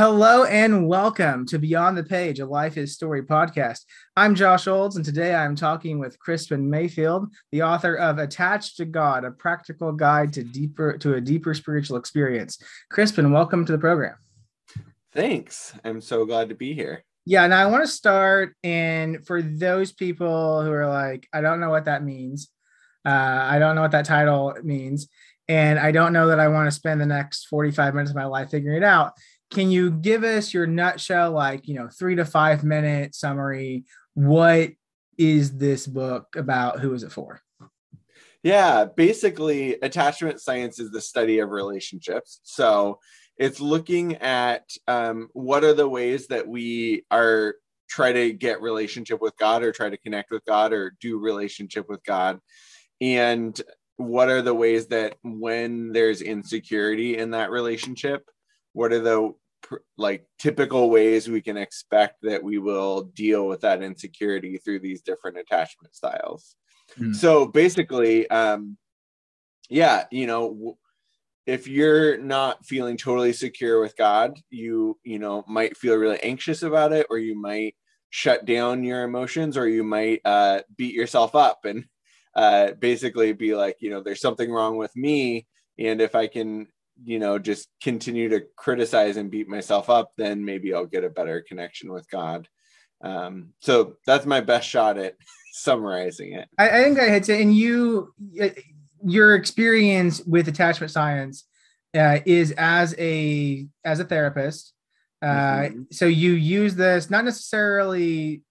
Hello and welcome to Beyond the Page, a Life is Story podcast. I'm Josh Olds, and today I'm talking with Crispin Mayfield, the author of Attached to God, a practical guide to deeper to a deeper spiritual experience. Crispin, welcome to the program. Thanks. I'm so glad to be here. Yeah, now I want to start, and for those people who are like, I don't know what that means, uh, I don't know what that title means, and I don't know that I want to spend the next 45 minutes of my life figuring it out can you give us your nutshell like you know three to five minute summary? What is this book about? Who is it for? Yeah basically attachment science is the study of relationships. So it's looking at um, what are the ways that we are try to get relationship with god or try to connect with god or do relationship with god? And what are the ways that when there's insecurity in that relationship what are the like typical ways we can expect that we will deal with that insecurity through these different attachment styles. Mm. So basically, um, yeah, you know, if you're not feeling totally secure with God, you you know might feel really anxious about it, or you might shut down your emotions, or you might uh, beat yourself up and uh, basically be like, you know, there's something wrong with me, and if I can you know just continue to criticize and beat myself up then maybe i'll get a better connection with god. Um, so that's my best shot at summarizing it. I, I, think i had to and you your experience with attachment science uh, is as a as a therapist. Uh, mm-hmm. so you use this not necessarily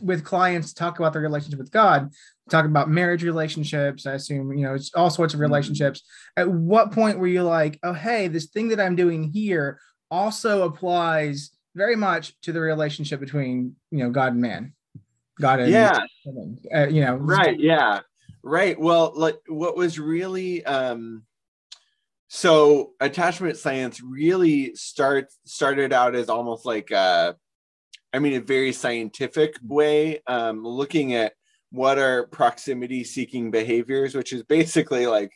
with clients talk about their relationship with god talking about marriage relationships. I assume, you know, it's all sorts of mm-hmm. relationships. At what point were you like, oh, hey, this thing that I'm doing here also applies very much to the relationship between, you know, God and man? God and, yeah. Uh, you know, right. Yeah. Right. Well, like what was really, um, so attachment science really start started out as almost like a, I mean, a very scientific way, um, looking at what are proximity seeking behaviors, which is basically like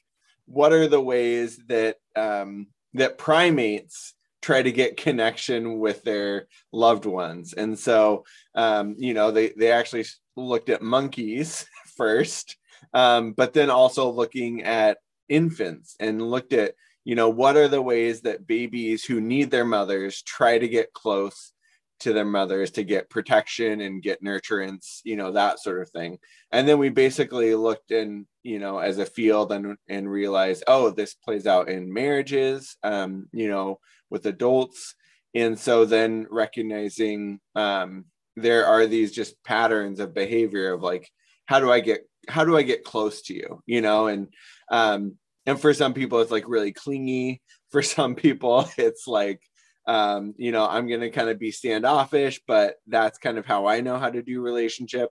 what are the ways that um, that primates try to get connection with their loved ones? And so um, you know they they actually looked at monkeys first um, but then also looking at infants and looked at you know what are the ways that babies who need their mothers try to get close to their mothers to get protection and get nurturance, you know, that sort of thing. And then we basically looked in, you know, as a field and and realized, oh, this plays out in marriages, um, you know, with adults. And so then recognizing um, there are these just patterns of behavior of like, how do I get how do I get close to you? You know, and um, and for some people it's like really clingy. For some people, it's like um, you know, I'm going to kind of be standoffish, but that's kind of how I know how to do relationship.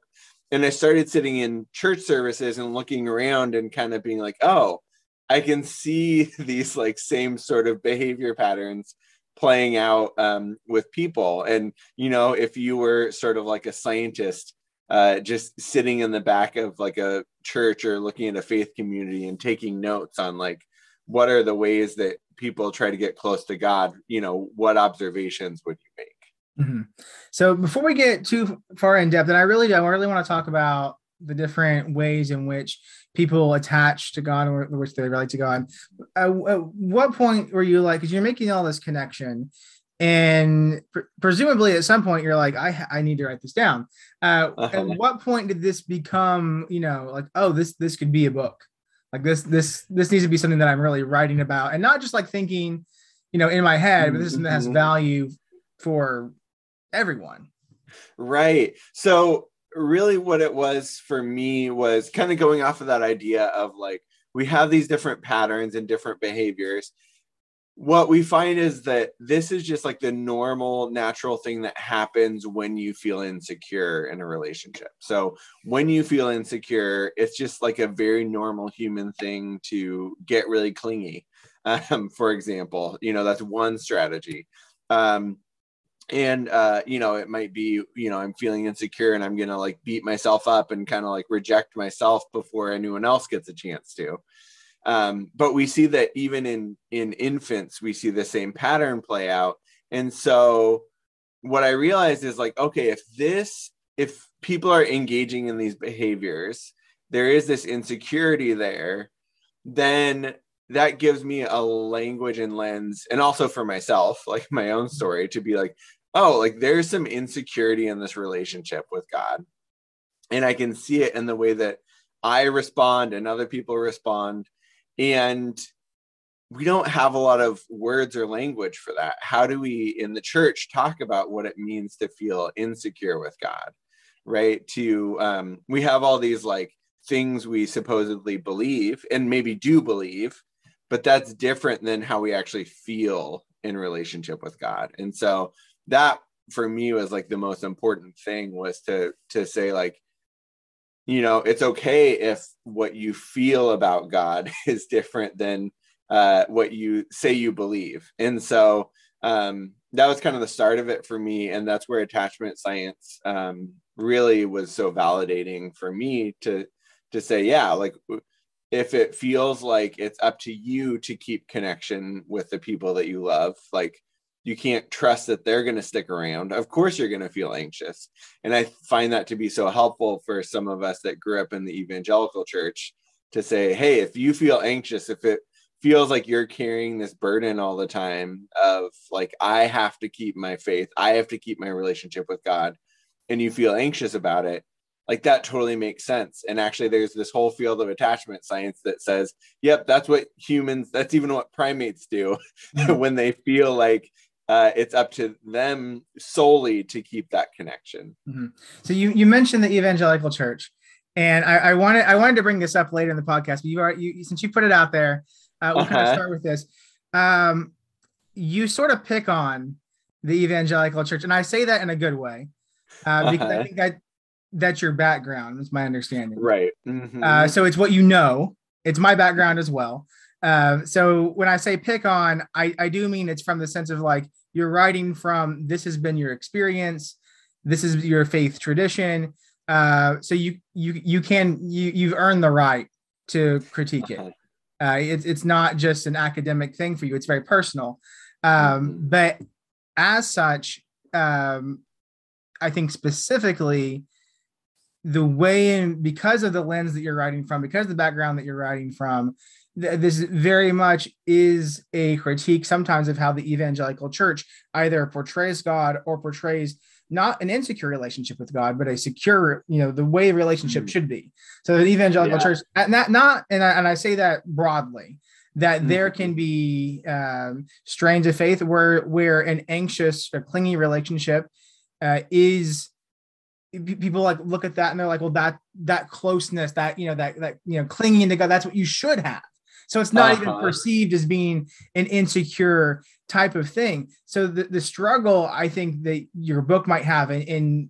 And I started sitting in church services and looking around and kind of being like, oh, I can see these like same sort of behavior patterns playing out um, with people. And, you know, if you were sort of like a scientist, uh, just sitting in the back of like a church or looking at a faith community and taking notes on like what are the ways that people try to get close to God, you know, what observations would you make? Mm-hmm. So before we get too far in depth, and I really, I really want to talk about the different ways in which people attach to God or which they relate to God. at what point were you like, because you're making all this connection, and pr- presumably at some point you're like, I I need to write this down. Uh, uh-huh. At what point did this become, you know, like, oh, this this could be a book? Like this this this needs to be something that i'm really writing about and not just like thinking you know in my head but this mm-hmm. has value for everyone right so really what it was for me was kind of going off of that idea of like we have these different patterns and different behaviors what we find is that this is just like the normal natural thing that happens when you feel insecure in a relationship. So when you feel insecure it's just like a very normal human thing to get really clingy. Um, for example you know that's one strategy. Um, and uh, you know it might be you know i'm feeling insecure and i'm gonna like beat myself up and kind of like reject myself before anyone else gets a chance to um, but we see that even in in infants, we see the same pattern play out. And so what I realized is like, okay, if this, if people are engaging in these behaviors, there is this insecurity there, then that gives me a language and lens, and also for myself, like my own story, to be like, oh, like there's some insecurity in this relationship with God. And I can see it in the way that I respond and other people respond. And we don't have a lot of words or language for that. How do we in the church talk about what it means to feel insecure with God? Right. To, um, we have all these like things we supposedly believe and maybe do believe, but that's different than how we actually feel in relationship with God. And so that for me was like the most important thing was to to say like you know it's okay if what you feel about god is different than uh, what you say you believe. And so um, that was kind of the start of it for me. And that's where attachment science um, really was so validating for me to to say yeah like if it feels like it's up to you to keep connection with the people that you love like you can't trust that they're going to stick around. Of course you're going to feel anxious. And i find that to be so helpful for some of us that grew up in the evangelical church to say hey if you feel anxious if it feels like you're carrying this burden all the time of like i have to keep my faith i have to keep my relationship with god and you feel anxious about it like that totally makes sense. And actually there's this whole field of attachment science that says yep that's what humans that's even what primates do mm-hmm. when they feel like uh, it's up to them solely to keep that connection. Mm-hmm. So you you mentioned the evangelical church, and I, I, wanted I wanted to bring this up later in the podcast, but you are you since you put it out there, uh, we'll uh-huh. kind of start with this. Um, you sort of pick on the evangelical church, and I say that in a good way uh, because uh-huh. I think that that's your background. Is my understanding, right? Mm-hmm. Uh, so it's what you know. It's my background as well. Uh, so when I say pick on, I, I do mean it's from the sense of like you're writing from this has been your experience. This is your faith tradition. Uh, so you you you can you you've earned the right to critique it. Uh, it's, it's not just an academic thing for you. It's very personal. Um, mm-hmm. but as such um, i think specifically the way in because of the lens that you're writing from because of the background that you're writing from this very much is a critique sometimes of how the evangelical church either portrays God or portrays not an insecure relationship with God, but a secure, you know, the way a relationship mm. should be. So the evangelical yeah. church, and that not, and I, and I say that broadly, that mm. there can be um, strains of faith where where an anxious or clingy relationship uh, is people like look at that and they're like well that that closeness that you know that that you know clinging to god that's what you should have so it's not uh-huh. even perceived as being an insecure type of thing. So the, the struggle I think that your book might have in, in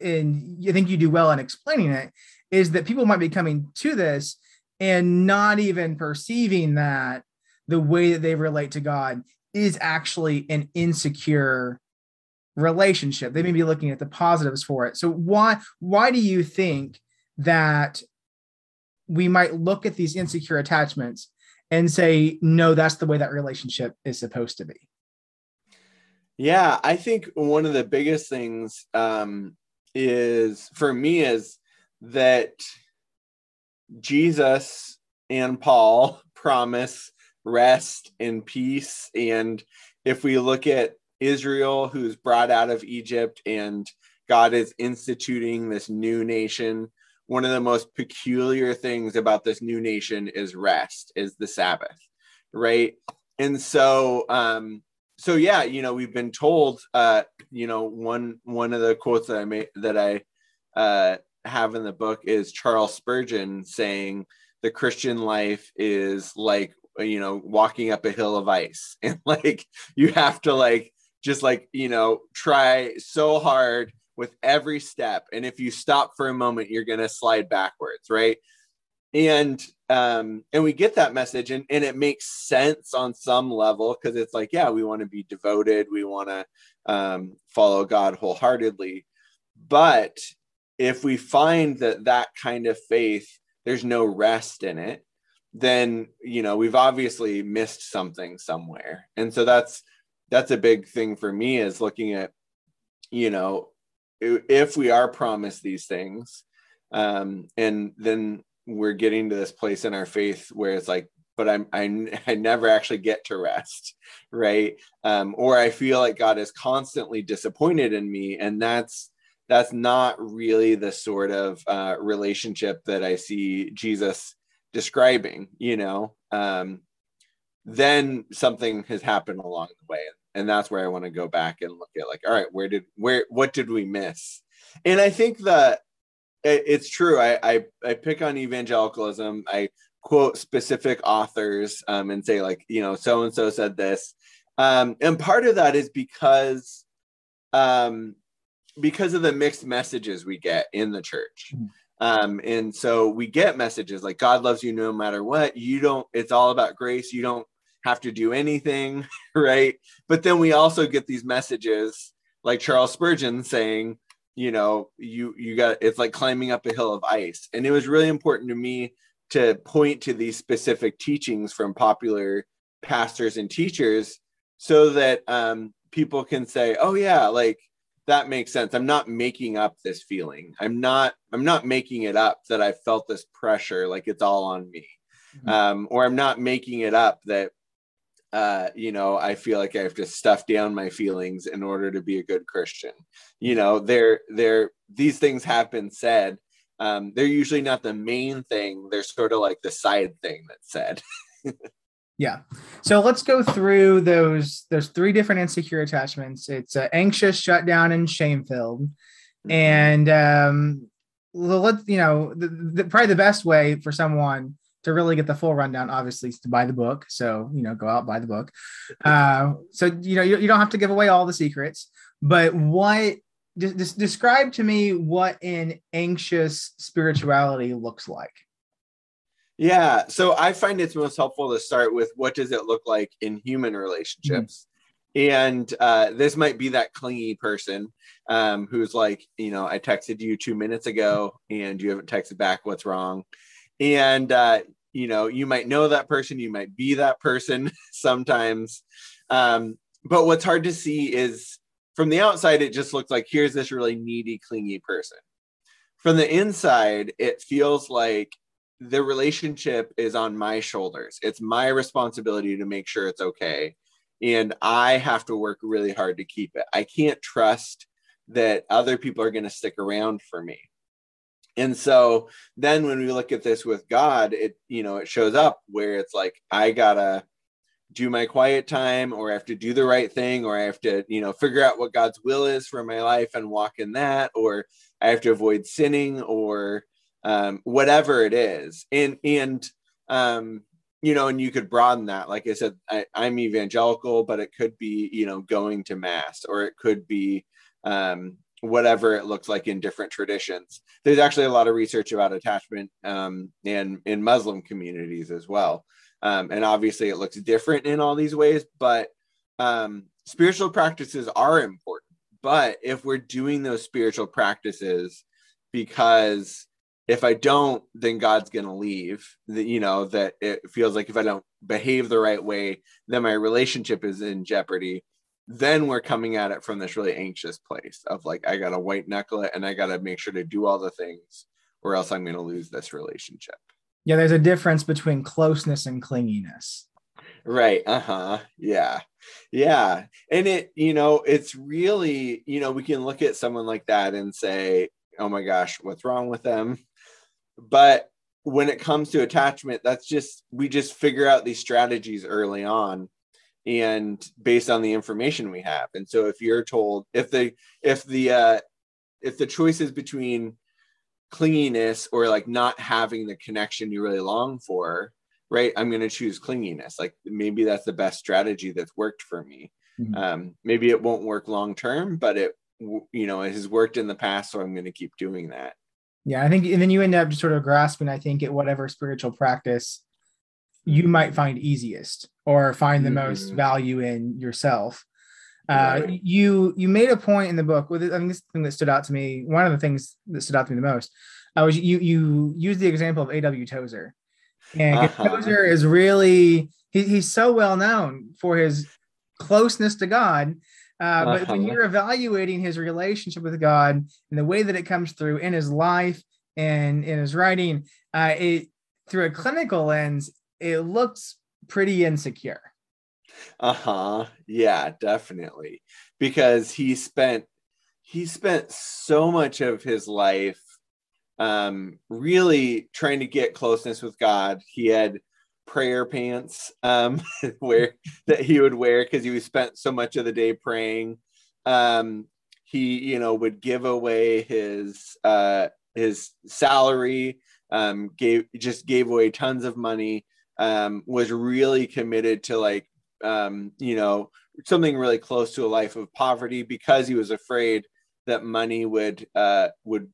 and you think you do well in explaining it is that people might be coming to this and not even perceiving that the way that they relate to God is actually an insecure relationship. They may be looking at the positives for it. So why why do you think that we might look at these insecure attachments and say, no, that's the way that relationship is supposed to be? Yeah, I think one of the biggest things um, is for me is that Jesus and Paul promise rest and peace. And if we look at Israel, who's brought out of Egypt, and God is instituting this new nation, one of the most peculiar things about this new nation is rest, is the Sabbath, right? And so, um, so yeah, you know, we've been told, uh, you know, one one of the quotes that I made that I uh, have in the book is Charles Spurgeon saying, "The Christian life is like you know walking up a hill of ice, and like you have to like just like you know try so hard with every step. And if you stop for a moment you're going to slide backwards right? And um and we get that message and, and it makes sense on some level because it's like yeah we want to be devoted we want to um, follow god wholeheartedly. But if we find that that kind of faith there's no rest in it then you know we've obviously missed something somewhere. And so that's that's a big thing for me is looking at you know if we are promised these things um and then we're getting to this place in our faith where it's like but i'm i, I never actually get to rest right? Um or i feel like god is constantly disappointed in me and that's that's not really the sort of uh, relationship that i see jesus describing you know? Um then something has happened along the way and that's where i want to go back and look at like all right where did where what did we miss? And i think that it's true i i, I pick on evangelicalism i quote specific authors um, and say like you know so and so said this. Um, and part of that is because um, because of the mixed messages we get in the church. Mm-hmm. um, and so we get messages like god loves you no matter what. You don't it's all about grace. You don't have to do anything, right? But then we also get these messages like Charles Spurgeon saying, you know, you you got it's like climbing up a hill of ice. And it was really important to me to point to these specific teachings from popular pastors and teachers so that um, people can say, "Oh yeah, like that makes sense. I'm not making up this feeling. I'm not I'm not making it up that I felt this pressure like it's all on me." Mm-hmm. Um, or I'm not making it up that uh, you know, I feel like I have to stuff down my feelings in order to be a good Christian. You know, they're they're these things have been said. Um, they're usually not the main thing. They're sort of like the side thing that's said. yeah. So let's go through those those three different insecure attachments. It's uh, anxious, shut down, and shame filled. Mm-hmm. And um, let's you know the, the, probably the best way for someone to really get the full rundown, obviously, is to buy the book. So, you know, go out, buy the book. Uh, so, you know, you, you don't have to give away all the secrets, but what, just describe to me what an anxious spirituality looks like. Yeah. So I find it's most helpful to start with what does it look like in human relationships? Mm-hmm. And uh, this might be that clingy person um, who's like, you know, I texted you two minutes ago and you haven't texted back. What's wrong? And uh, you know you might know that person you might be that person sometimes. Um, but what's hard to see is from the outside it just looks like here's this really needy clingy person. From the inside it feels like the relationship is on my shoulders. It's my responsibility to make sure it's okay. And i have to work really hard to keep it. I can't trust that other people are going to stick around for me and so then when we look at this with god it you know it shows up where it's like i gotta do my quiet time or i have to do the right thing or i have to you know figure out what god's will is for my life and walk in that or i have to avoid sinning or um, whatever it is. And and um, you know and you could broaden that. Like i said I, i'm evangelical but it could be you know going to mass or it could be um, whatever it looks like in different traditions. There's actually a lot of research about attachment um, in in Muslim communities as well, um, and obviously it looks different in all these ways. But um, spiritual practices are important. But if we're doing those spiritual practices because if I don't, then God's going to leave. The, you know that it feels like if I don't behave the right way, then my relationship is in jeopardy then we're coming at it from this really anxious place of like i gotta white knuckle it and i gotta make sure to do all the things or else i'm gonna lose this relationship. Yeah there's a difference between closeness and clinginess. Right uh-huh yeah yeah and it you know it's really you know we can look at someone like that and say oh my gosh what's wrong with them? But when it comes to attachment that's just we just figure out these strategies early on and based on the information we have. And so if you're told if the if the uh if the choice is between clinginess or like not having the connection you really long for right i'm going to choose clinginess. Like maybe that's the best strategy that's worked for me. Mm-hmm. um maybe it won't work long term but it you know it has worked in the past so i'm going to keep doing that. Yeah i think and then you end up just sort of grasping i think at whatever spiritual practice you might find easiest or find the mm-hmm. most value in yourself. Uh, right. You you made a point in the book with I think this thing that stood out to me. One of the things that stood out to me the most uh, was you you used the example of A.W. Tozer, and uh-huh. Tozer is really he, he's so well known for his closeness to God. Uh, but Uh-huh. when you're evaluating his relationship with God and the way that it comes through in his life and in his writing, uh, it through a clinical lens, it looks pretty insecure. Uh-huh. Yeah, definitely. Because he spent he spent so much of his life um really trying to get closeness with God. He had prayer pants um where that he would wear because he spent so much of the day praying. Um he, you know, would give away his uh his salary, um gave just gave away tons of money, um was really committed to like um, you know, something really close to a life of poverty because he was afraid that money would uh, would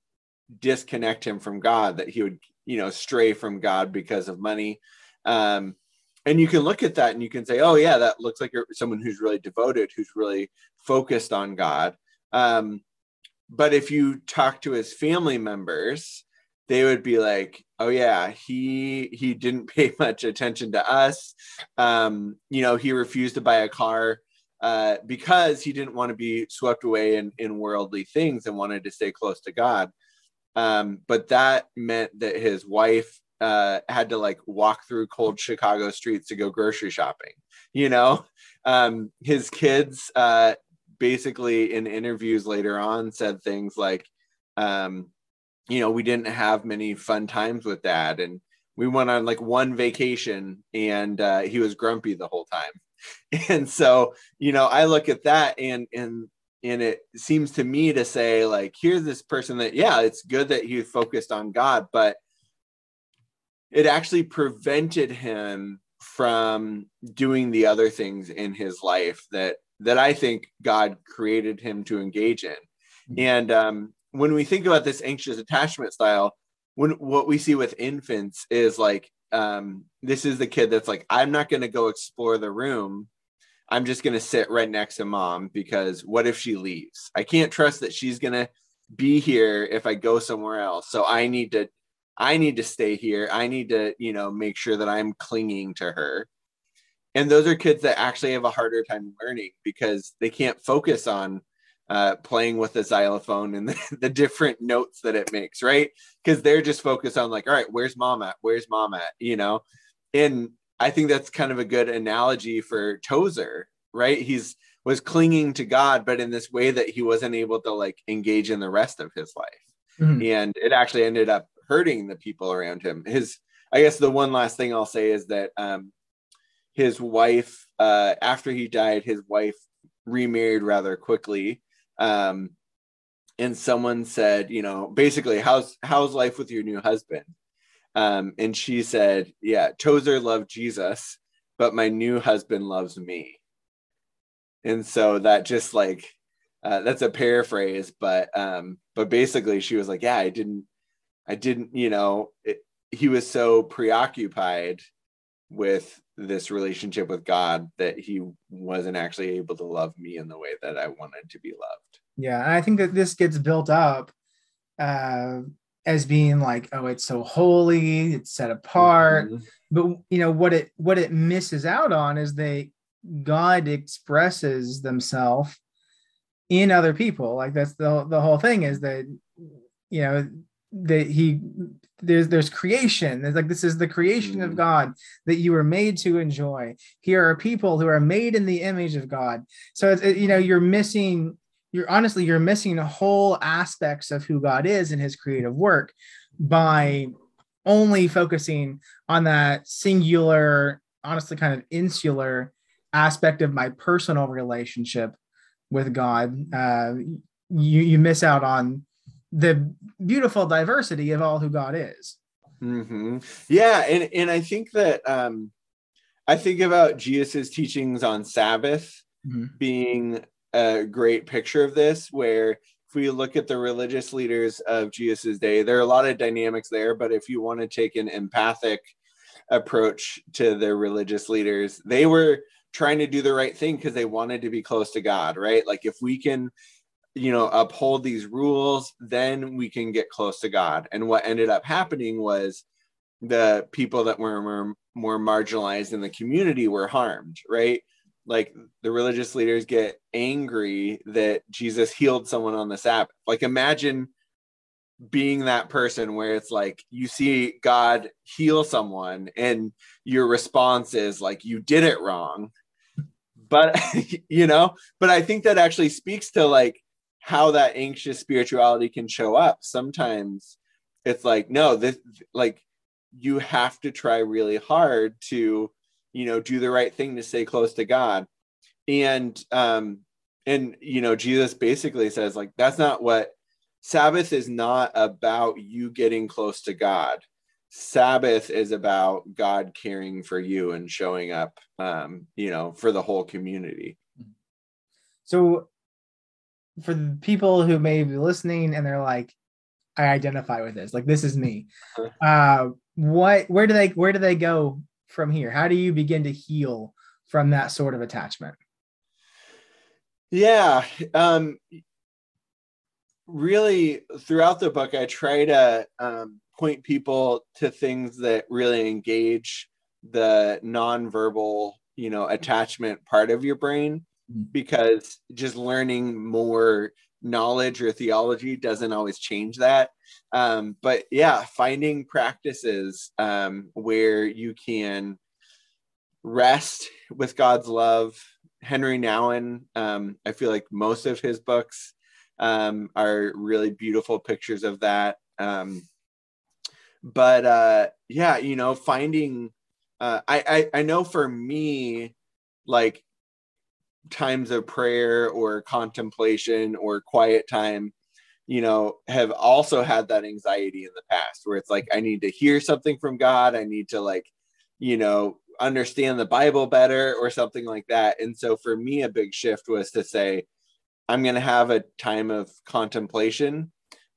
disconnect him from God, that he would, you know, stray from God because of money. Um, and you can look at that and you can say, oh yeah, that looks like someone who's really devoted, who's really focused on God. Um, but if you talk to his family members, they would be like oh yeah he he didn't pay much attention to us. Um you know he refused to buy a car uh because he didn't want to be swept away in in worldly things and wanted to stay close to god. Um but that meant that his wife uh had to like walk through cold chicago streets to go grocery shopping you know? Um his kids uh basically in interviews later on said things like um you know, we didn't have many fun times with dad. And we went on like one vacation and uh, he was grumpy the whole time. And so, you know, I look at that and, and, and it seems to me to say like, here's this person that, yeah, it's good that he focused on God, but it actually prevented him from doing the other things in his life that, that I think God created him to engage in. And um, when we think about this anxious attachment style, when what we see with infants is like um, this is the kid that's like, I'm not going to go explore the room. I'm just going to sit right next to mom because what if she leaves? I can't trust that she's going to be here if I go somewhere else. So I need to, I need to stay here. I need to, you know, make sure that I'm clinging to her. And those are kids that actually have a harder time learning because they can't focus on uh, playing with the xylophone and the, the different notes that it makes, right? Because they're just focused on like, all right, where's mom at? Where's mom at? You know, and I think that's kind of a good analogy for Tozer, right? He's was clinging to God, but in this way that he wasn't able to like engage in the rest of his life, Mhm. and it actually ended up hurting the people around him. His, I guess, the one last thing I'll say is that um, his wife, uh, after he died, his wife remarried rather quickly um and someone said you know basically how's how's life with your new husband? Um and she said yeah tozer loved jesus but my new husband loves me. And so that just like uh, that's a paraphrase but um but basically she was like yeah i didn't i didn't you know it, he was so preoccupied with this relationship with god that he wasn't actually able to love me in the way that i wanted to be loved Yeah, and I think that this gets built up uh, as being like, oh, it's so holy, it's set apart. Mhm. But you know what it what it misses out on is they God expresses themselves in other people. Like that's the the whole thing is that you know that he there's there's creation. There's like this is the creation of Mhm. God that you were made to enjoy. Here are people who are made in the image of God. So it's it- you know you're missing you're honestly you're missing whole aspects of who God is in his creative work by only focusing on that singular honestly kind of insular aspect of my personal relationship with God uh, you you miss out on the beautiful diversity of all who God is hmm Yeah, and and I think that um, I think about Jesus's teachings on Sabbath Mhm. being a great picture of this. Where if we look at the religious leaders of Jesus's day, there are a lot of dynamics there. But if you want to take an empathic approach to the religious leaders, they were trying to do the right thing because they wanted to be close to God, right? Like if we can you know uphold these rules then we can get close to god and what ended up happening was the people that were more, more marginalized in the community were harmed right like the religious leaders get angry that Jesus healed someone on the Sabbath. Like imagine being that person where it's like you see God heal someone and your response is like you did it wrong. But you know, but I think that actually speaks to like how that anxious spirituality can show up. Sometimes it's like no, this like you have to try really hard to you know do the right thing to stay close to god. And um and you know jesus basically says like that's not what sabbath is not about you getting close to god. Sabbath is about god caring for you and showing up um you know for the whole community. So for the people who may be listening and they're like i identify with this like this is me uh-huh. uh what where do they where do they go from here? How do you begin to heal from that sort of attachment? Yeah. Um, really, throughout the book, I try to um, point people to things that really engage the nonverbal, you know, attachment part of your brain. Because just learning more knowledge or theology doesn't always change that. Um, but yeah, finding practices um, where you can rest with God's love. Henri Nouwen, um, I feel like most of his books um, are really beautiful pictures of that. Um, but uh, yeah, you know, finding, uh, I, I I know for me, like times of prayer or contemplation or quiet time you know have also had that anxiety in the past where it's like i need to hear something from god. I need to like you know understand the bible better or something like that. And so for me a big shift was to say i'm going to have a time of contemplation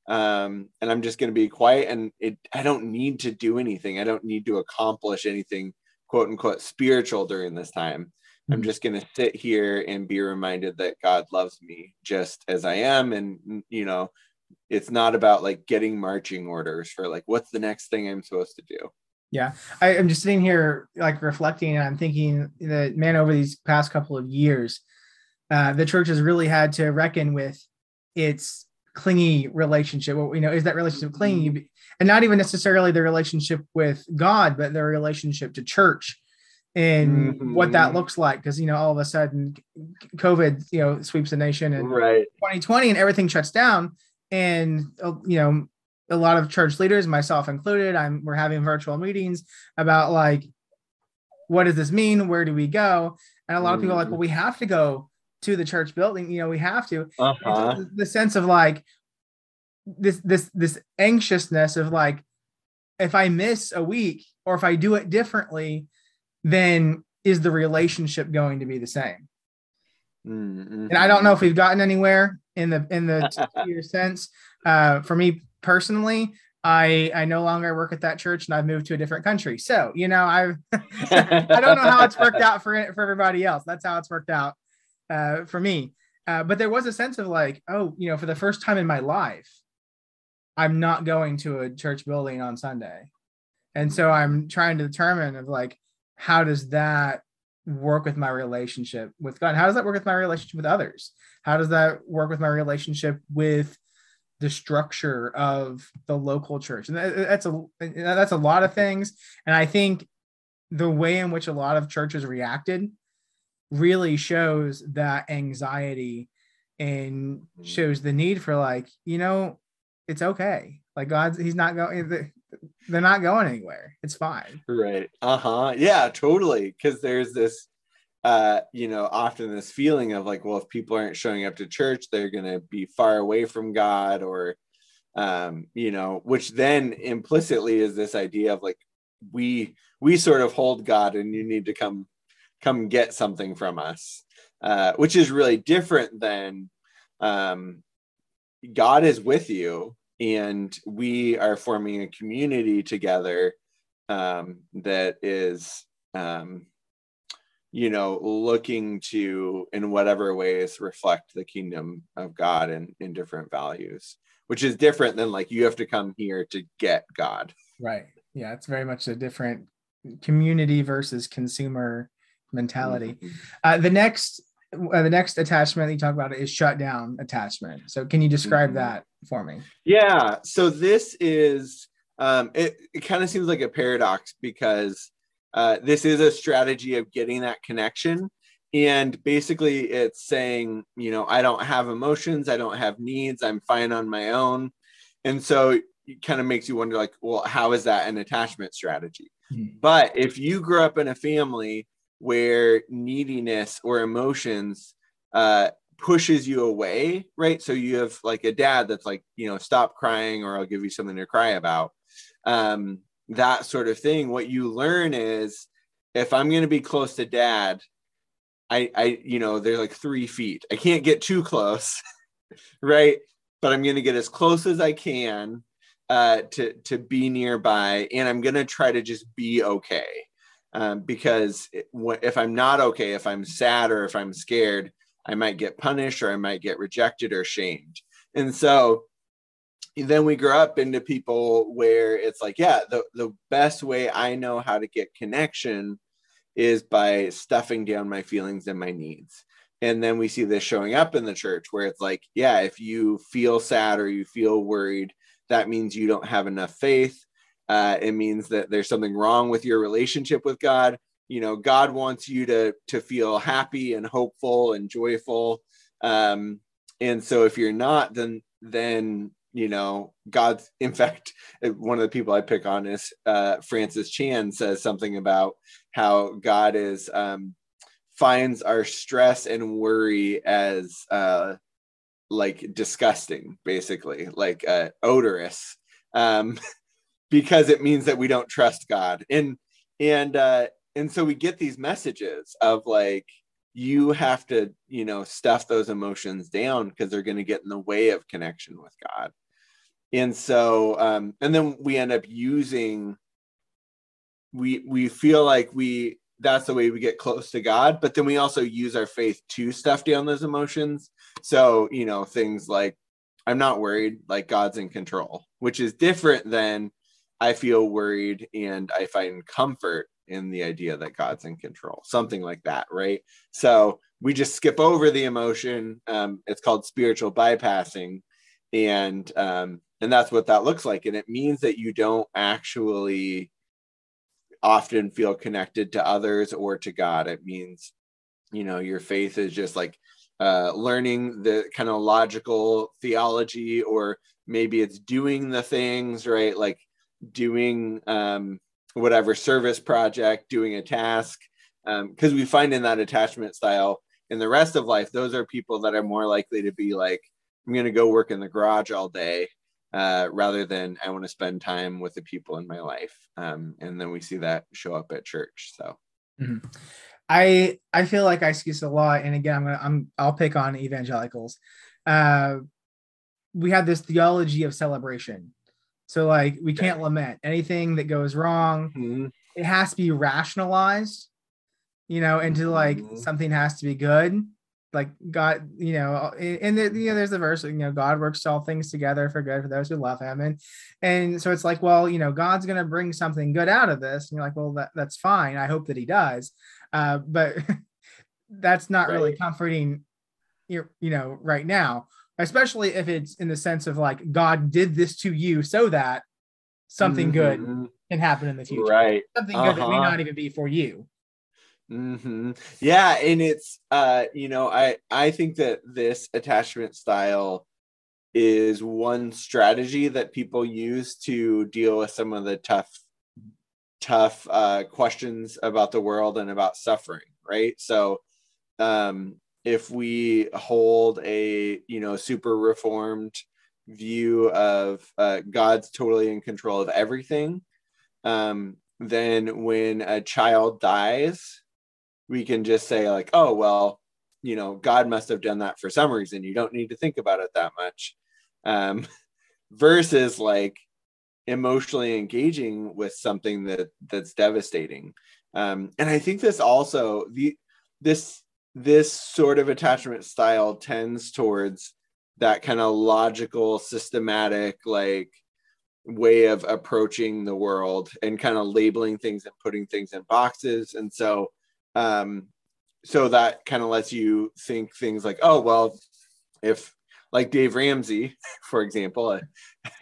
um, and i'm just going to be quiet and it i don't need to do anything. I don't need to accomplish anything quote unquote spiritual during this time I'm just going to sit here and be reminded that God loves me just as I am. And, you know, it's not about like getting marching orders for like, what's the next thing I'm supposed to do? Yeah. I, am just sitting here like reflecting and I'm thinking that, man, over these past couple of years, uh, the church has really had to reckon with its clingy relationship. Well, you know, is that relationship clingy? Mm-hmm. And not even necessarily the relationship with God, but their relationship to church and mm-hmm. what that mm-hmm. looks like because you know all of a sudden covid you know sweeps the nation and right 2020 and everything shuts down and uh, you know a lot of church leaders myself included i'm we're having virtual meetings about like what does this mean where do we go and a lot of people are like well we have to go to the church building you know we have to uh-huh. the sense of like this this this anxiousness of like if i miss a week or if i do it differently then is the relationship going to be the same? Mm-hmm. And I don't know if we've gotten anywhere in the in the year sense. Uh, for me personally, I I no longer work at that church and I've moved to a different country. So you know I've I don't know how it's worked out for for everybody else. That's how it's worked out uh, for me. Uh, but there was a sense of like, oh, you know, for the first time in my life, I'm not going to a church building on Sunday, and so I'm trying to determine of like, how does that work with my relationship with God? How does that work with my relationship with others? How does that work with my relationship with the structure of the local church? And that's a that's a lot of things. And I think the way in which a lot of churches reacted really shows that anxiety and mm-hmm. shows the need for like, you know, it's okay. Like God's he's not going eh, they're not going anywhere. It's fine. Right. Uh-huh. Yeah, totally. Cause there's this uh, you know, often this feeling of like, well, if people aren't showing up to church, they're gonna be far away from God, or um, you know, which then implicitly is this idea of like we we sort of hold God and you need to come come get something from us. Uh, which is really different than um God is with you and we are forming a community together um, that is um, you know looking to in whatever ways reflect the kingdom of god in, in different values which is different than like you have to come here to get god right yeah it's very much a different community versus consumer mentality. Mm-hmm. Uh, the next the next attachment that you talk about is shutdown attachment. So can you describe mm-hmm. that for me? Yeah. So this is um, it. It kind of seems like a paradox because uh, this is a strategy of getting that connection, and basically it's saying, you know, I don't have emotions, I don't have needs, I'm fine on my own, and so it kind of makes you wonder, like, well, how is that an attachment strategy? Mm-hmm. But if you grew up in a family where neediness or emotions uh, pushes you away, right? So you have like a dad that's like, you know, stop crying or I'll give you something to cry about. Um, that sort of thing. What you learn is if I'm going to be close to dad, I, I, you know, they're like three feet. I can't get too close, right? But I'm going to get as close as I can uh, to to be nearby, and I'm going to try to just be okay um, because if I'm not okay, if I'm sad or if I'm scared, I might get punished or I might get rejected or shamed. And so then we grow up into people where it's like, yeah, the, the best way I know how to get connection is by stuffing down my feelings and my needs. And then we see this showing up in the church where it's like, yeah, if you feel sad or you feel worried, that means you don't have enough faith uh, it means that there's something wrong with your relationship with God. You know, God wants you to to feel happy and hopeful and joyful. Um, and so if you're not, then then you know God's. In fact, one of the people I pick on is uh, Francis Chan says something about how God is um, finds our stress and worry as uh, like disgusting, basically, like uh, odorous. Um, because it means that we don't trust God. And and uh and so we get these messages of like you have to, you know, stuff those emotions down because they're going to get in the way of connection with God. And so um and then we end up using we we feel like we that's the way we get close to God, but then we also use our faith to stuff down those emotions. So, you know, things like I'm not worried, like God's in control, which is different than I feel worried and I find comfort in the idea that God's in control, something like that, right? So we just skip over the emotion. Um, it's called spiritual bypassing, and um, and that's what that looks like. And it means that you don't actually often feel connected to others or to God. It means, you know, your faith is just like uh, learning the kind of logical theology, or maybe it's doing the things right, like doing um, whatever service project, doing a task. Because um, we find in that attachment style in the rest of life, those are people that are more likely to be like, I'm going to go work in the garage all day uh, rather than I want to spend time with the people in my life. Um, and then we see that show up at church. So. Mm-hmm. I I feel like I see this a lot, and again, I'm gonna, I'm I'll pick on evangelicals. Uh, we have this theology of celebration, so like we can't lament anything that goes wrong. Mm-hmm. It has to be rationalized, you know, into like mm-hmm. something has to be good. Like God, you know, and the, you know, there's the verse, you know, God works all things together for good for those who love Him, and and so it's like, well, you know, God's gonna bring something good out of this, and you're like, well, that, that's fine. I hope that He does, uh, but that's not right. really comforting, you you know, right now especially if it's in the sense of like God did this to you so that something mm-hmm. good can happen in the future. Right. Something uh-huh. good that may uh-huh. not even be for you. Mm-hmm. Yeah, and it's uh, you know, I I think that this attachment style is one strategy that people use to deal with some of the tough tough uh, questions about the world and about suffering, right? So um if we hold a you know super reformed view of uh, God's totally in control of everything, um, then when a child dies, we can just say like, oh well, you know, God must have done that for some reason. You don't need to think about it that much. Um, versus like emotionally engaging with something that that's devastating. Um, and I think this also the this this sort of attachment style tends towards that kind of logical, systematic, like way of approaching the world and kind of labeling things and putting things in boxes. And so um, so that kind of lets you think things like, oh, well, if like Dave Ramsey, for example, a,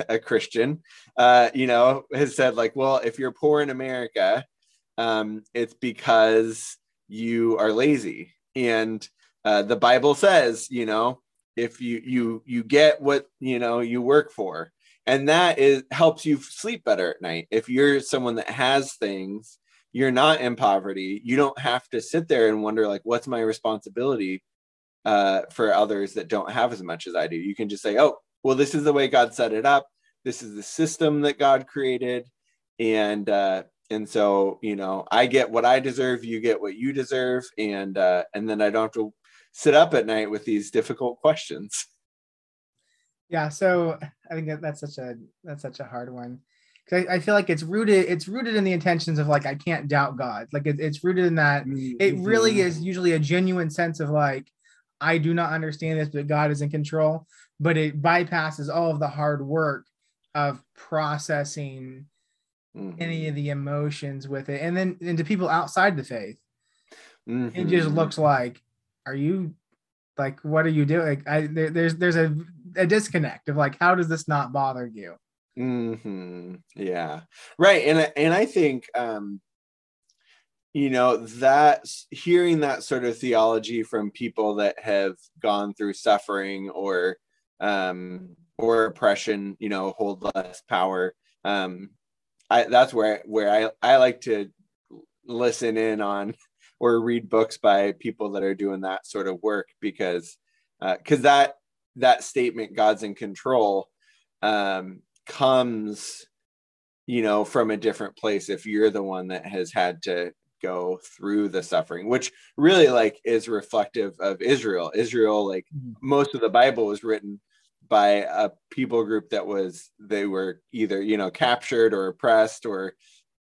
a Christian, uh, you know, has said like, well, if you're poor in America, um, it's because you are lazy, and uh, the Bible says, you know, if you you you get what you know you work for, and that is helps you sleep better at night. If you're someone that has things, you're not in poverty. You don't have to sit there and wonder like, what's my responsibility uh, for others that don't have as much as I do. You can just say, oh, well, this is the way God set it up. This is the system that God created, and uh, and so you know, I get what I deserve. You get what you deserve, and uh, and then I don't have to sit up at night with these difficult questions. Yeah, so I think that that's such a that's such a hard one because I, I, feel like it's rooted it's rooted in the intentions of like I can't doubt God. Like it, it's rooted in that mm-hmm. it really is usually a genuine sense of like I do not understand this, but God is in control. But it bypasses all of the hard work of processing mm-hmm. any of the emotions with it. And then into people outside the faith, mm-hmm. it just mm-hmm. looks like, are you like, what are you doing? Like, I there, there's there's a, a disconnect of like, how does this not bother you? Mm-hmm. Yeah, right. And and I think um, you know that hearing that sort of theology from people that have gone through suffering or um or oppression you know hold less power um i that's where where i i like to listen in on or read books by people that are doing that sort of work because because uh, that that statement god's in control um comes you know from a different place if you're the one that has had to go through the suffering which really like is reflective of israel israel like mm-hmm. most of the bible was written by a people group that was they were either you know captured or oppressed or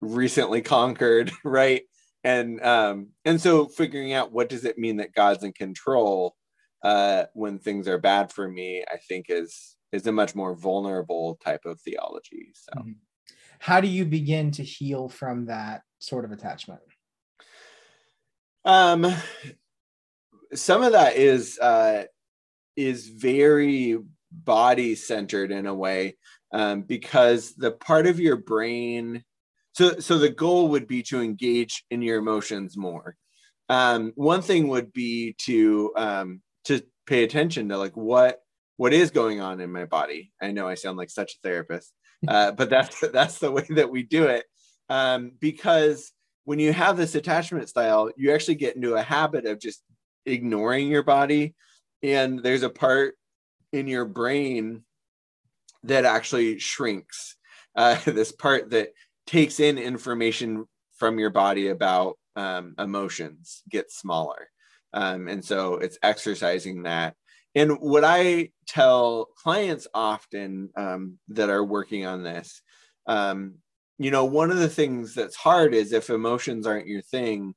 recently conquered right? And um and so figuring out what does it mean that god's in control uh when things are bad for me i think is is a much more vulnerable type of theology so. Mm-hmm. how do you begin to heal from that sort of attachment? Um, some of that is uh, is very body centered in a way um, because the part of your brain. So so the goal would be to engage in your emotions more. Um, one thing would be to um, to pay attention to like what what is going on in my body. I know I sound like such a therapist, uh, but that's that's the way that we do it um, because when you have this attachment style, you actually get into a habit of just ignoring your body. And there's a part in your brain that actually shrinks. Uh, this part that takes in information from your body about um, emotions gets smaller. Um, and so it's exercising that. And what I tell clients often um, that are working on this um, you know, one of the things that's hard is if emotions aren't your thing,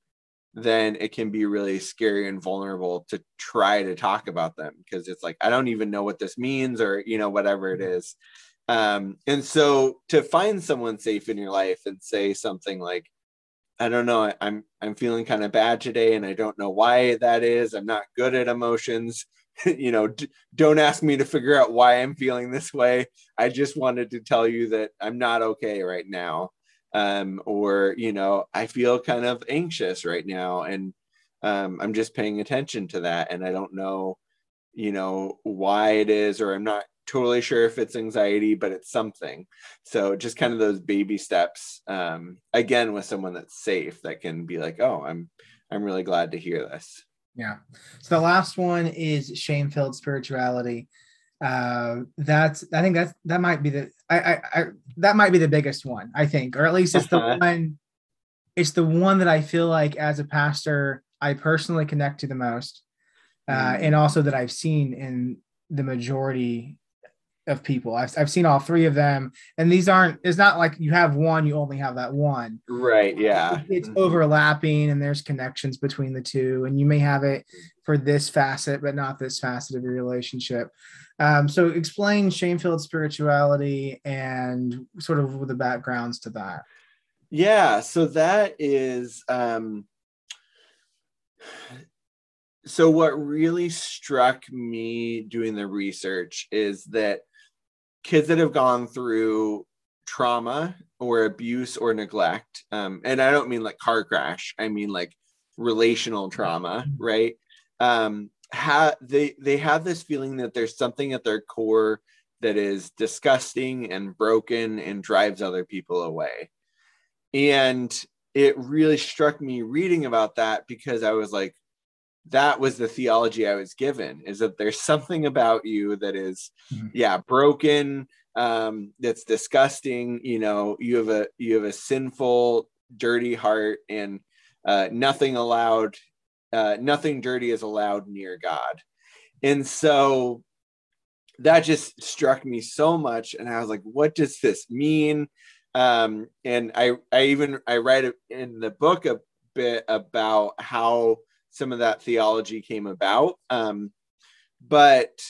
then it can be really scary and vulnerable to try to talk about them because it's like, I don't even know what this means or, you know, whatever it mm-hmm. Um, and so to find someone safe in your life and say something like, I don't know, I'm I'm feeling kind of bad today and I don't know why that is. I'm not good at emotions. you know, d- don't ask me to figure out why I'm feeling this way. I just wanted to tell you that I'm not okay right now. Um, or, you know, I feel kind of anxious right now and um, I'm just paying attention to that. And I don't know, you know, why it is, or I'm not totally sure if it's anxiety, but it's something. So just kind of those baby steps, um, again, with someone that's safe that can be like, oh, I'm, I'm really glad to hear this. Yeah. So the last one is shame filled spirituality. Uh, that's I think that's that might be the I, I, I that might be the biggest one I think, or at least it's the one. It's the one that I feel like as a pastor I personally connect to the most, uh, mm. and also that I've seen in the majority of people. I've, I've seen all three of them, and these aren't. It's not like you have one, you only have that one. Right. Yeah. It's mm-hmm. overlapping, and there's connections between the two, and you may have it for this facet, but not this facet of your relationship. Um, so, explain shame-filled spirituality and sort of the backgrounds to that. Yeah. So that is. Um, so what really struck me doing the research is that kids that have gone through trauma or abuse or neglect um, and i don't mean like car crash i mean like relational trauma mm-hmm. right um, ha- they they have this feeling that there's something at their core that is disgusting and broken and drives other people away and it really struck me reading about that because i was like that was the theology I was given is that there's something about you that is, mm-hmm. yeah, broken, um, that's disgusting. You know, you have a you have a sinful, dirty heart, and uh, nothing allowed, uh, nothing dirty is allowed near God. And so that just struck me so much, and I was like, what does this mean? Um, and I I even I write in the book a bit about how some of that theology came about. Um, but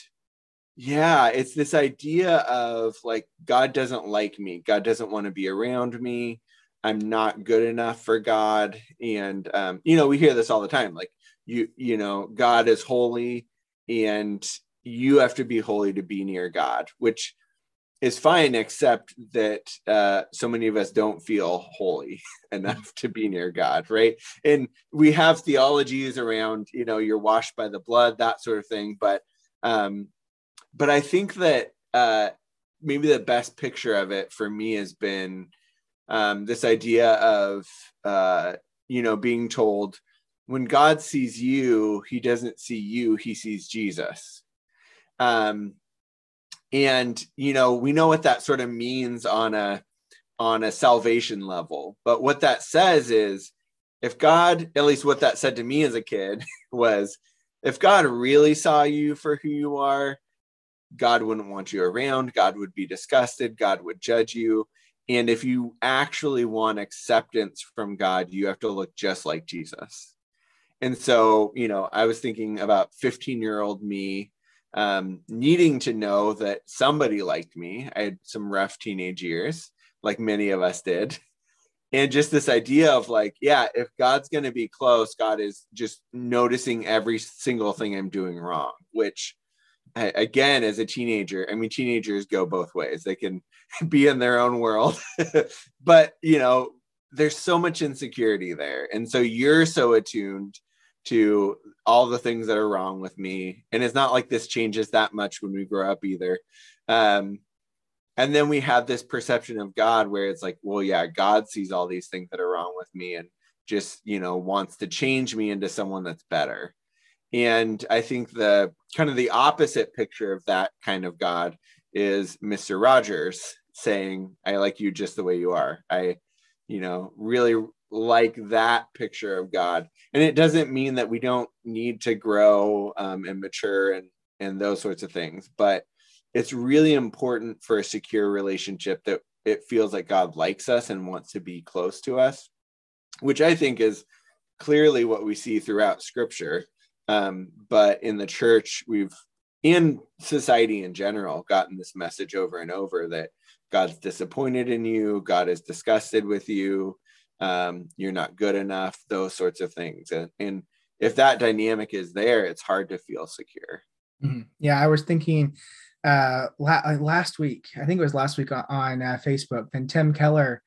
yeah, it's this idea of like, God doesn't like me, God doesn't want to be around me. I'm not good enough for God. And, um, you know, we hear this all the time like, you, you know, God is holy and you have to be holy to be near God, which is fine, except that uh, so many of us don't feel holy enough to be near God, right? And we have theologies around, you know, you're washed by the blood, that sort of thing. But, um, but I think that uh, maybe the best picture of it for me has been um, this idea of, uh, you know, being told when God sees you, He doesn't see you; He sees Jesus. Um, and you know we know what that sort of means on a on a salvation level but what that says is if god at least what that said to me as a kid was if god really saw you for who you are god wouldn't want you around god would be disgusted god would judge you and if you actually want acceptance from god you have to look just like jesus and so you know i was thinking about 15 year old me um, needing to know that somebody liked me. I had some rough teenage years, like many of us did. And just this idea of like, yeah, if God's going to be close, God is just noticing every single thing I'm doing wrong, which again, as a teenager, I mean, teenagers go both ways. They can be in their own world, but you know, there's so much insecurity there. And so you're so attuned to all the things that are wrong with me. And it's not like this changes that much when we grow up either. Um, and then we have this perception of God where it's like, well, yeah, God sees all these things that are wrong with me and just, you know, wants to change me into someone that's better. And I think the kind of the opposite picture of that kind of God is Mr. Rogers saying, I like you just the way you are. I, you know, really like that picture of God. And it doesn't mean that we don't need to grow um, and mature and and those sorts of things, but it's really important for a secure relationship that it feels like God likes us and wants to be close to us, which I think is clearly what we see throughout Scripture. Um, but in the church, we've in society in general gotten this message over and over that God's disappointed in you, God is disgusted with you, um, you're not good enough, those sorts of things. And, and if that dynamic is there, it's hard to feel secure. Mm-hmm. Yeah, I was thinking uh, la- last week, I think it was last week on, on uh, Facebook, and Tim Keller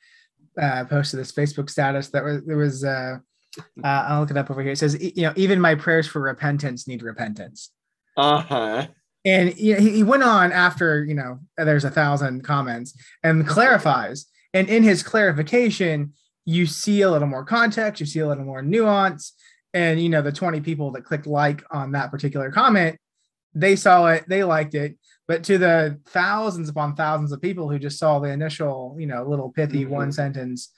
uh, posted this Facebook status that was, there was, uh, uh, I'll look it up over here. It says, you know, even my prayers for repentance need repentance. Uh huh. And you know, he went on after, you know, there's a thousand comments and clarifies. And in his clarification, you see a little more context, you see a little more nuance. And you know, the 20 people that clicked like on that particular comment, they saw it, they liked it. But to the thousands upon thousands of people who just saw the initial, you know, little pithy mm-hmm. one sentence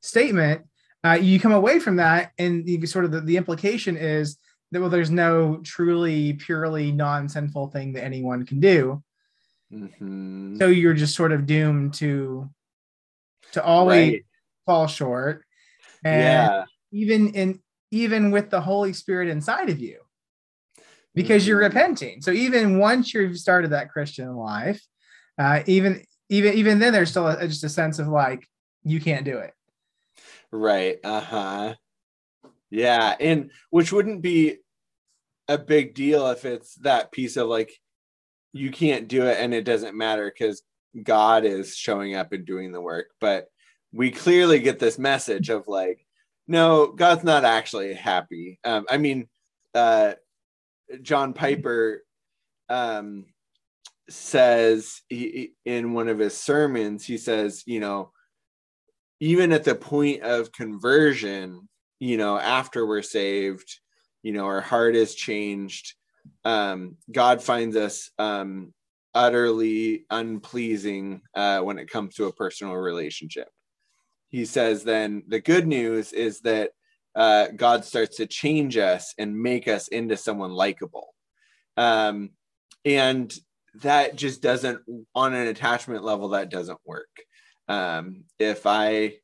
statement, uh, you come away from that, and you sort of the, the implication is well, there's no truly purely non-sinful thing that anyone can do. Mm-hmm. So you're just sort of doomed to to always right fall short and yeah. even in even with the holy spirit inside of you because mm-hmm. you're repenting so even once you've started that christian life uh, even even even then there's still a, just a sense of like you can't do it right uh-huh Yeah, and which wouldn't be a big deal if it's that piece of like you can't do it and it doesn't matter because God is showing up and doing the work. But we clearly get this message of like, no, God's not actually happy. Um, I mean, uh, John Piper um, says he, in one of his sermons, he says, you know, even at the point of conversion, you know, after we're saved, you know, our heart is changed. Um, God finds us um, utterly unpleasing uh, when it comes to a personal relationship. He says, then the good news is that uh, God starts to change us and make us into someone likable. Um, and that just doesn't, on an attachment level, that doesn't work. Um, if I,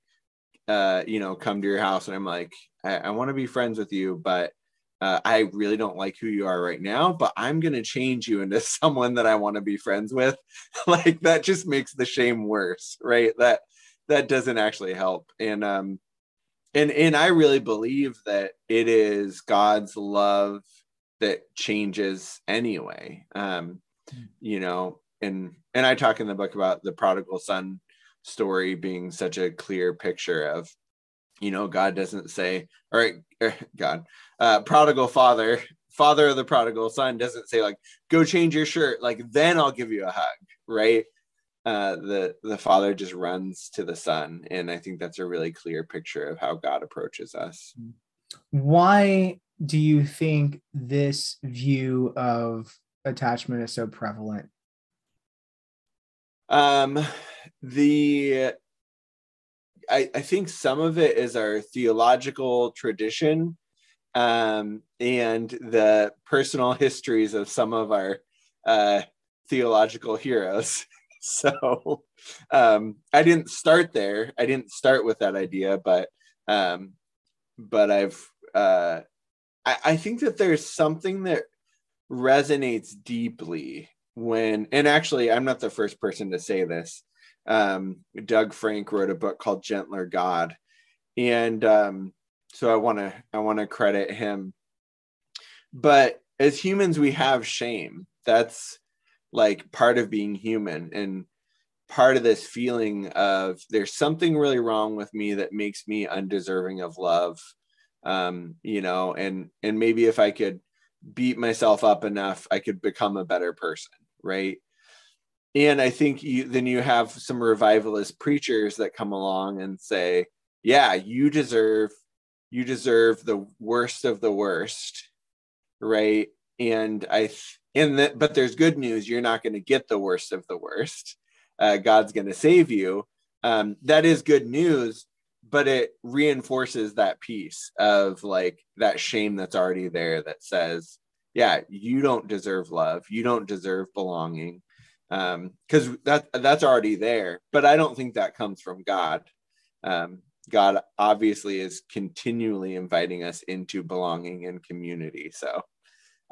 uh, you know, come to your house and I'm like, I, I want to be friends with you, but uh, I really don't like who you are right now, but I'm going to change you into someone that I want to be friends with. like that just makes the shame worse, right? That that doesn't actually help. And um and and I really believe that it is God's love that changes anyway. Um you know, and and I talk in the book about the prodigal son story being such a clear picture of you know god doesn't say all right er, god uh prodigal father father of the prodigal son doesn't say like go change your shirt like then i'll give you a hug right? Uh the the father just runs to the son and i think that's a really clear picture of how god approaches us. Why do you think this view of attachment is so prevalent? Um the I, I think some of it is our theological tradition um, and the personal histories of some of our uh, theological heroes. so um, I didn't start there. I didn't start with that idea, but um, but I've uh, I, I think that there's something that resonates deeply when and actually I'm not the first person to say this um, Doug Frank wrote a book called Gentler God, and um, so I want to I want to credit him. But as humans, we have shame. That's like part of being human, and part of this feeling of there's something really wrong with me that makes me undeserving of love. Um, you know, and and maybe if I could beat myself up enough, I could become a better person, right? And I think you then you have some revivalist preachers that come along and say, "Yeah, you deserve you deserve the worst of the worst." Right? And I in that but there's good news, you're not going to get the worst of the worst. Uh, God's going to save you. Um, that is good news, but it reinforces that piece of like that shame that's already there that says, yeah, you don't deserve love. You don't deserve belonging because um, that that's already there. But I don't think that comes from God. Um, God obviously is continually inviting us into belonging and community. So,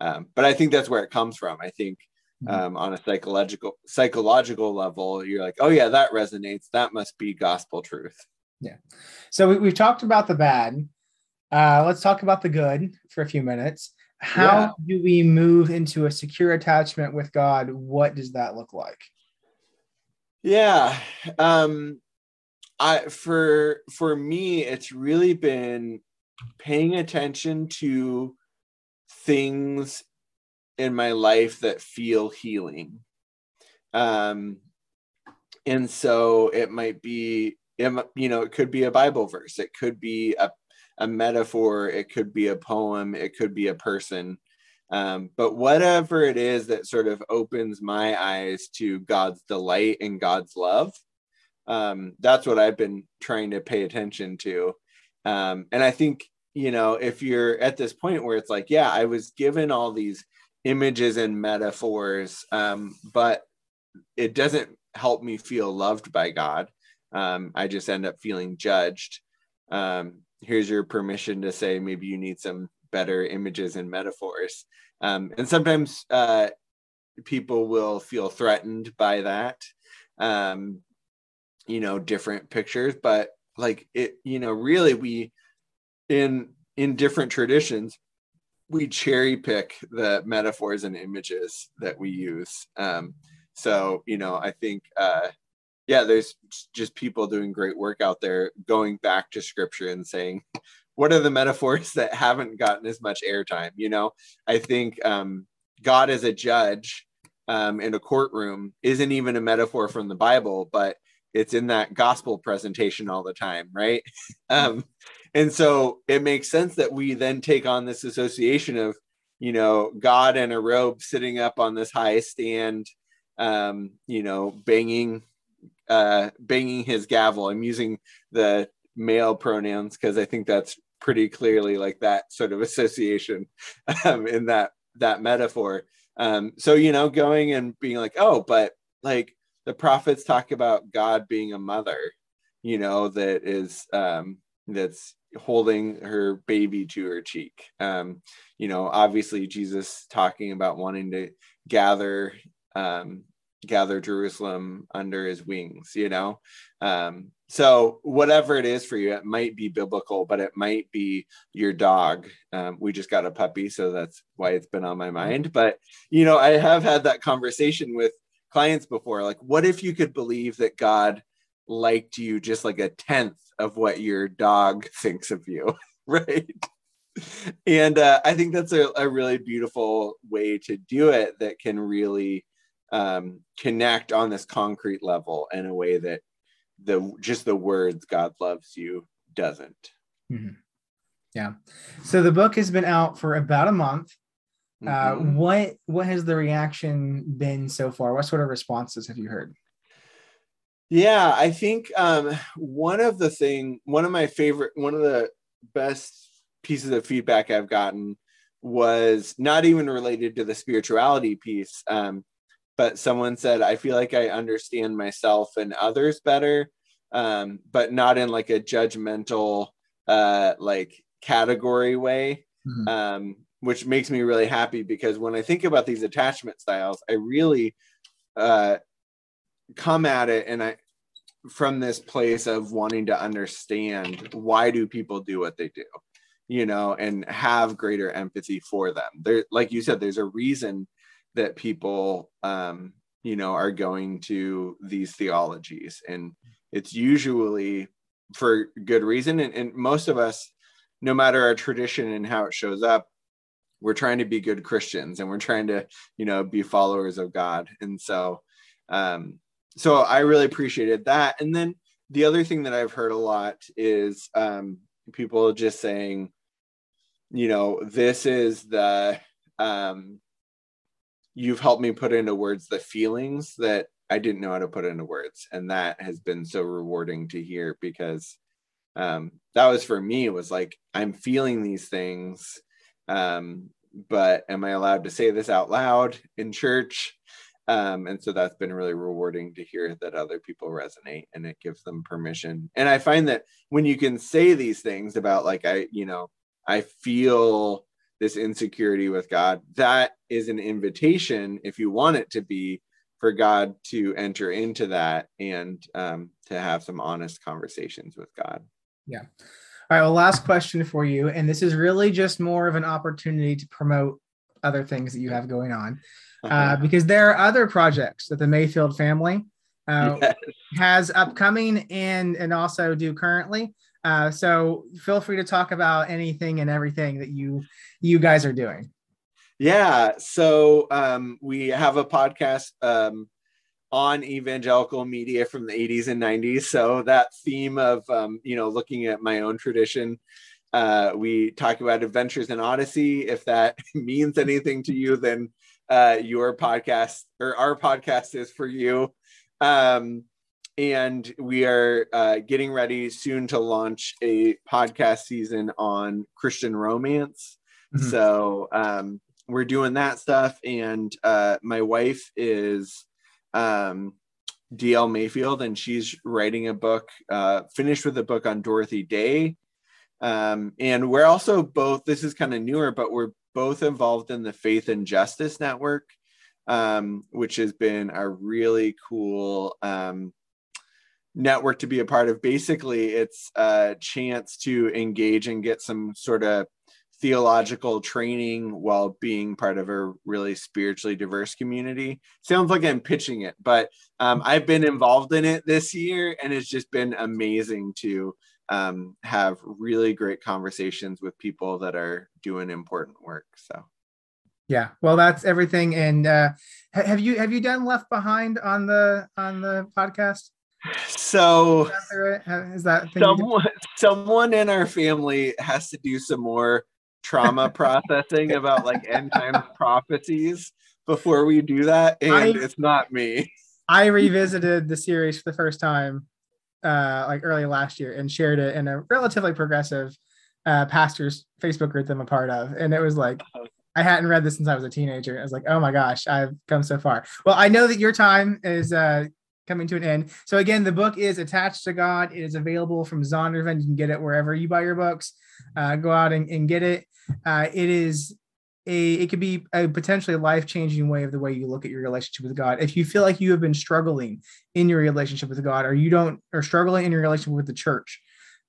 um, but I think that's where it comes from. I think mm-hmm. um, on a psychological psychological level, you're like, oh yeah, that resonates. That must be gospel truth. Yeah. So we, we've talked about the bad. Uh, let's talk about the good for a few minutes how yeah. do we move into a secure attachment with god? What does that look like? Yeah um i for for me it's really been paying attention to things in my life that feel healing. Um and so it might be you know it could be a bible verse. It could be a a metaphor, it could be a poem, it could be a person. Um, but whatever it is that sort of opens my eyes to God's delight and God's love, um, that's what I've been trying to pay attention to. Um, and I think, you know, if you're at this point where it's like, yeah, I was given all these images and metaphors, um, but it doesn't help me feel loved by God. Um, I just end up feeling judged. Um, here's your permission to say maybe you need some better images and metaphors. Um, and sometimes uh, people will feel threatened by that, um, you know, different pictures. But like it, you know, really we in in different traditions, we cherry pick the metaphors and images that we use. Um, so, you know, I think, uh, yeah, there's just people doing great work out there going back to scripture and saying, what are the metaphors that haven't gotten as much airtime? You know, I think um, God as a judge um, in a courtroom isn't even a metaphor from the Bible, but it's in that gospel presentation all the time, right? Um, and so it makes sense that we then take on this association of, you know, God in a robe sitting up on this high stand, um, you know, banging, uh, banging his gavel. I'm using the male pronouns because I think that's pretty clearly like that sort of association um, in that that metaphor. Um, so you know, going and being like, oh, but like the prophets talk about God being a mother, you know, that is um, that's holding her baby to her cheek. Um, you know, obviously Jesus talking about wanting to gather um, gather Jerusalem under his wings, you know. Um, so whatever it is for you, it might be biblical, but it might be your dog. Um, we just got a puppy, so that's why it's been on my mind. But you know, I have had that conversation with clients before. Like, what if you could believe that God liked you just like a tenth of what your dog thinks of you, right? And uh, I think that's a, a really beautiful way to do it that can really um, connect on this concrete level in a way that the just the words God loves you doesn't. Mm-hmm. Yeah. So the book has been out for about a month. Uh, mm-hmm. Uh, what what has the reaction been so far? What sort of responses have you heard? Yeah, I think um, one of the thing, one of my favorite, one of the best pieces of feedback I've gotten was not even related to the spirituality piece. Um, but someone said i feel like i understand myself and others better um, but not in like a judgmental uh, like category way mm-hmm. um, which makes me really happy because when i think about these attachment styles i really uh, come at it and i from this place of wanting to understand why do people do what they do you know and have greater empathy for them there like you said there's a reason that people um, you know are going to these theologies. And it's usually for good reason. And, and most of us no matter our tradition and how it shows up we're trying to be good christians and we're trying to you know be followers of god. And so um so i really appreciated that. And then the other thing that i've heard a lot is um people just saying you know this is the um you've helped me put into words the feelings that I didn't know how to put into words. And that has been so rewarding to hear because um, that was for me, it was like, I'm feeling these things. Um, but am I allowed to say this out loud in church? Um, and so that's been really rewarding to hear that other people resonate and it gives them permission. And I find that when you can say these things about, like, I, you know, I feel this insecurity with God, that is an invitation, if you want it to be, for God to enter into that and um, to have some honest conversations with God. Yeah. All right. Well, last question for you. And this is really just more of an opportunity to promote other things that you have going on uh, uh-huh. because there are other projects that the Mayfield family uh, yes. has upcoming and and also do currently. Uh, so feel free to talk about anything and everything that you you guys are doing. Yeah, so um, we have a podcast um, on evangelical media from the 80s and 90s. So that theme of um, you know looking at my own tradition, uh, we talk about adventures in Odyssey. If that means anything to you, then uh, your podcast or our podcast is for you. Um, and we are uh, getting ready soon to launch a podcast season on Christian romance. Mm-hmm. So um, we're doing that stuff, and uh, my wife is um, DL Mayfield, and she's writing a book, uh, finished with a book on Dorothy Day. Um, and we're also both, this is kind of newer, but we're both involved in the Faith and Justice Network, um, which has been a really cool um, network to be a part of. Basically, it's a chance to engage and get some sort of theological training while being part of a really spiritually diverse community. Sounds like I'm pitching it, but um, I've been involved in it this year, and it's just been amazing to um, have really great conversations with people that are doing important work. So. Yeah, well, that's everything. And uh, have you have you done Left Behind on the on the podcast? So is that someone someone in our family has to do some more trauma processing about like end times prophecies before we do that, and I, it's not me. I revisited the series for the first time uh, like early last year and shared it in a relatively progressive uh, pastor's Facebook group that I'm a part of, and it was like. Uh-huh. I hadn't read this since I was a teenager. I was like, oh my gosh, I've come so far. Well, I know that your time is uh, coming to an end. So again, the book is Attached to God. It is available from Zondervan. You can get it wherever you buy your books. Uh, go out and, and get it. Uh, it is a it could be a potentially life-changing way of the way you look at your relationship with God. If you feel like you have been struggling in your relationship with God, or you don't, or struggling in your relationship with the church,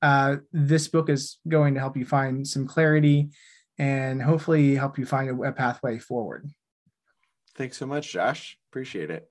uh, this book is going to help you find some clarity and hopefully help you find a, a pathway forward. Thanks so much, Josh. Appreciate it.